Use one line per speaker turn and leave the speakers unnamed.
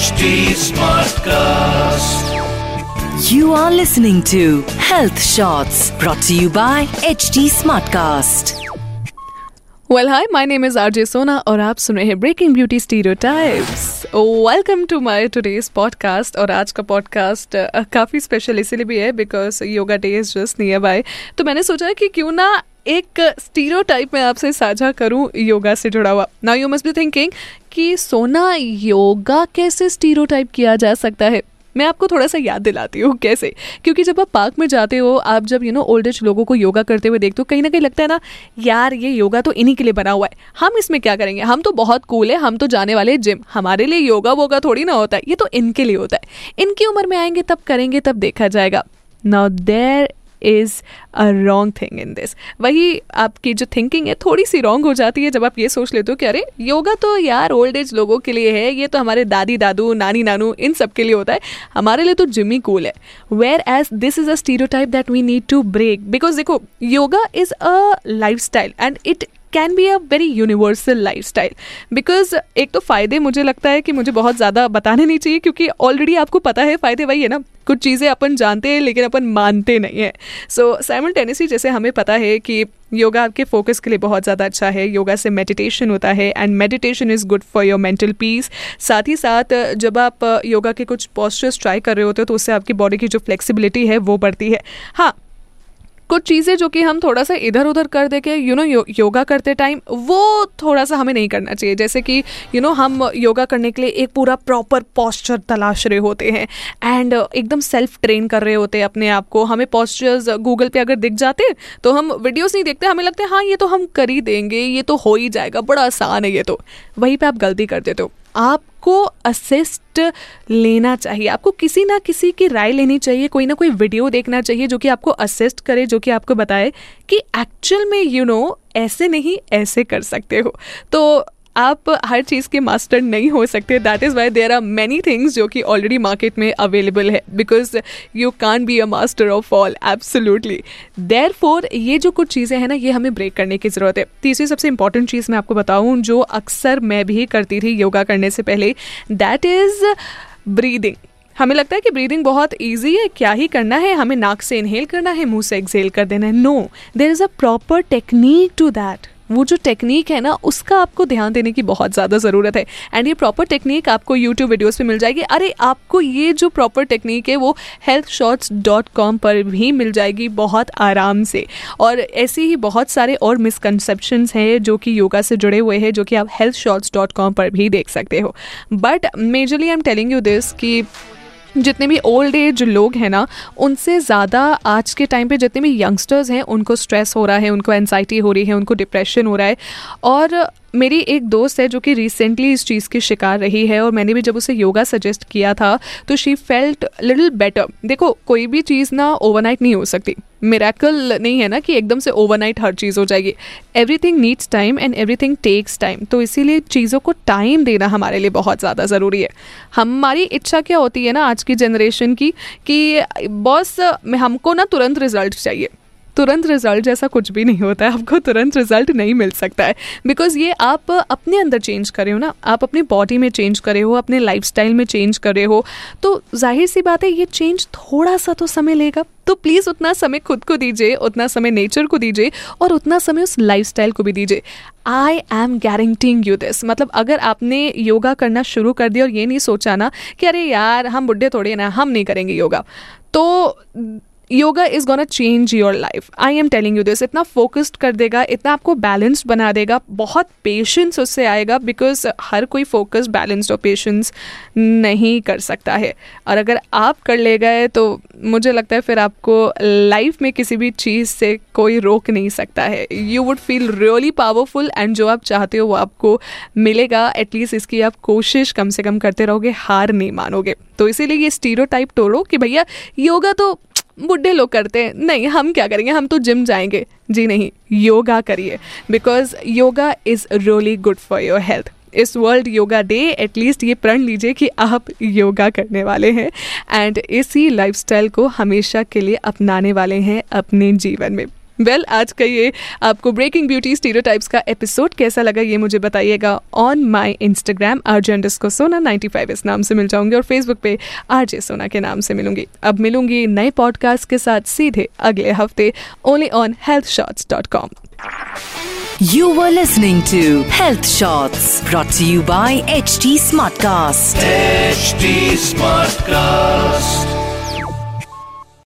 HD Smartcast.
You are listening to Health Shots brought to you by HT Smartcast.
Well hi my name is RJ Sona और आप सुन रहे हैं breaking beauty stereotypes welcome to my today's podcast और आज का podcast काफ़ी special इसीलिए भी है because yoga day is just nearby तो मैंने सोचा कि क्यों ना एक स्टीरियोटाइप मैं आपसे साझा करूँ योगा से जुड़ा हुआ। Now you must be thinking कि सोना योगा कैसे स्टीरियोटाइप किया जा सकता है? मैं आपको थोड़ा सा याद दिलाती हूँ कैसे? क्योंकि जब आप पार्क में जाते हो, आप जब यू नो ओल्ड एज लोगों को योगा करते हुए देखते हो, कहीं ना कहीं लगता है ना, यार, ये योगा तो इन्हीं के लिए बना हुआ है। हम इसमें क्या करेंगे? हम तो बहुत कूल है, हम तो जाने वाले जिम हमारे लिए योगा वोगा थोड़ी ना होता है, ये तो इनके लिए होता है। इनकी उम्र में आएँगे, तब करेंगे, तब देखा जाएगा। Now there is a wrong thing in this वही आपकी जो थिंकिंग है, थोड़ी सी रॉन्ग हो जाती है जब आप ये सोच लेते हो कि अरे योगा तो यार ओल्ड एज लोगों के लिए है, ये तो हमारे दादी, दादू, नानी, नानू, इन सब के लिए होता है। हमारे लिए तो जिमी कूल है। Whereas this is a stereotype that we need to break because देखो yoga is a lifestyle and it can be a very universal lifestyle because एक तो फ़ायदे मुझे लगता है कि मुझे बहुत ज़्यादा बताने नहीं चाहिए, क्योंकि ऑलरेडी आपको पता है, फ़ायदे वही है ना। कुछ चीज़ें अपन जानते हैं, लेकिन अपन मानते नहीं हैं। सो साइमल टेनिसी जैसे हमें पता है कि योगा आपके फोकस के लिए बहुत ज़्यादा अच्छा है, योगा से मेडिटेशन होता है and meditation is good for your mental peace साथ ही साथ, जब आप योगा के कुछ पॉस्चर्स ट्राई कर रहे होते हो तो उससे आपकी बॉडी की जो फ्लेक्सिबिलिटी है, वो बढ़ती है। हाँ कुछ चीज़ें जो कि हम थोड़ा सा इधर उधर कर दे के यू नो योगा करते टाइम वो थोड़ा सा हमें नहीं करना चाहिए। जैसे कि यू नो हम योगा करने के लिए एक पूरा प्रॉपर पॉस्चर तलाश रहे होते हैं एंड एकदम सेल्फ ट्रेन कर रहे होते हैं अपने आप को। हमें पॉस्चर्स गूगल पे अगर दिख जाते तो हम वीडियोस नहीं देखते, हमें लगता है हाँ ये तो हम कर ही देंगे, ये तो हो ही जाएगा, बड़ा आसान है ये तो। वहीं पे आप गलती कर देते हो। आपको असिस्ट लेना चाहिए। आपको किसी ना किसी की राय लेनी चाहिए कोई ना कोई वीडियो देखना चाहिए जो कि आपको असिस्ट करे जो कि आपको बताए कि एक्चुअल में यू you नो know, ऐसे नहीं ऐसे कर सकते हो। तो आप हर चीज़ के मास्टर नहीं हो सकते। That is why there are many things जो कि ऑलरेडी मार्केट में अवेलेबल है। Because you can be a master of all absolutely therefore ये जो कुछ चीज़ें हैं ना, ये हमें ब्रेक करने की ज़रूरत है। तीसरी सबसे इंपॉर्टेंट चीज़ मैं आपको बताऊँ, जो अक्सर मैं भी करती थी योगा करने से पहले दैट इज़ ब्रीदिंग हमें लगता है कि ब्रीदिंग बहुत ईजी है, क्या ही करना है? हमें नाक से इनहेल करना है, मुँह से एक्सेल कर देना है। No there is a proper technique to that वो जो टेक्निक है ना, उसका आपको ध्यान देने की बहुत ज़्यादा ज़रूरत है। एंड ये प्रॉपर टेक्निक आपको यूट्यूब वीडियोज़ पर मिल जाएगी। अरे, आपको ये जो प्रॉपर टेक्निक है, वो हेल्थ शॉर्ट्स डॉट कॉम पर भी मिल जाएगी बहुत आराम से। और ऐसे ही बहुत सारे और मिसकनसेप्शंस हैं जो कि योगा से जुड़े हुए हैं, जो कि आप हेल्थ शॉर्ट्स डॉट कॉम पर भी देख सकते हो। But majorly I am telling you this कि जितने भी ओल्ड एज लोग हैं ना, उनसे ज़्यादा आज के टाइम पे जितने भी यंगस्टर्स हैं, उनको स्ट्रेस हो रहा है, उनको एनजाइटी हो रही है, उनको डिप्रेशन हो रहा है। और मेरी एक दोस्त है जो कि रिसेंटली इस चीज़ की शिकार रही है और मैंने भी जब उसे योगा सजेस्ट किया था तो शी फेल्ट लिटिल बेटर देखो, कोई भी चीज़ ना ओवरनाइट नहीं हो सकती. मेरेकल नहीं है ना कि एकदम से ओवरनाइट हर चीज़ हो जाएगी. Everything needs time and everything takes time तो इसीलिए चीज़ों को टाइम देना हमारे लिए बहुत ज़्यादा ज़रूरी है. हमारी इच्छा क्या होती है ना आज की जनरेशन की कि, बॉस हमको ना तुरंत रिज़ल्ट चाहिए. तुरंत रिज़ल्ट जैसा कुछ भी नहीं होता है, आपको तुरंत रिज़ल्ट नहीं मिल सकता है। बिकॉज़ ये आप अपने अंदर चेंज कर हो ना, आप अपनी बॉडी में चेंज कर हो, अपने लाइफ में चेंज कर हो तो ज़ाहिर सी बात है, ये चेंज थोड़ा सा तो समय लेगा। तो प्लीज़ उतना समय खुद को दीजिए, उतना समय नेचर को दीजिए और उतना समय उस लाइफ को भी दीजिए। I am guaranteeing you this मतलब अगर आपने योगा करना शुरू कर दिया और ये नहीं सोचा ना कि अरे यार, हम बुढ़े थोड़े ना, हम नहीं करेंगे योगा तो yoga is gonna change your life I am telling you this इतना फोकस्ड कर देगा, इतना आपको बैलेंस्ड बना देगा, बहुत पेशेंस उससे आएगा बिकॉज़ हर कोई फोकस बैलेंस्ड और पेशेंस नहीं कर सकता है। और अगर आप कर ले गए तो मुझे लगता है फिर आपको लाइफ में किसी भी चीज़ से कोई रोक नहीं सकता है। You would feel really powerful and जो आप चाहते हो वो आपको मिलेगा। एटलीस्ट इसकी आप कोशिश कम से कम करते रहोगे, हार नहीं मानोगे। तो इसीलिए ये स्टीरो टाइप तोड़ो कि भैया योगा तो बुढ़े लोग करते हैं। नहीं, हम क्या करेंगे? हम तो जिम जाएँगे। जी नहीं, योगा करिए। Because yoga is really good for your health इस world yoga day at least ये प्रण लीजिए कि आप योगा करने वाले हैं। एंड इसी लाइफस्टाइल को हमेशा के लिए अपनाने वाले हैं अपने जीवन में। वेल well, आज का ये आपको ब्रेकिंग ब्यूटी स्टीरियोटाइप्स का एपिसोड कैसा लगा ये मुझे बताइएगा on my Instagram or RJ को सोना 95 इस नाम से मिल जाऊँगी और फेसबुक पे आरजे सोना के नाम से मिलूँगी अब मिलूँगी नए पॉडकास्ट के साथ सीधे अगले हफ़्ते only on health shorts dot com
You were listening to Health Shots brought to you by HT Smartcast.
HT Smartcast.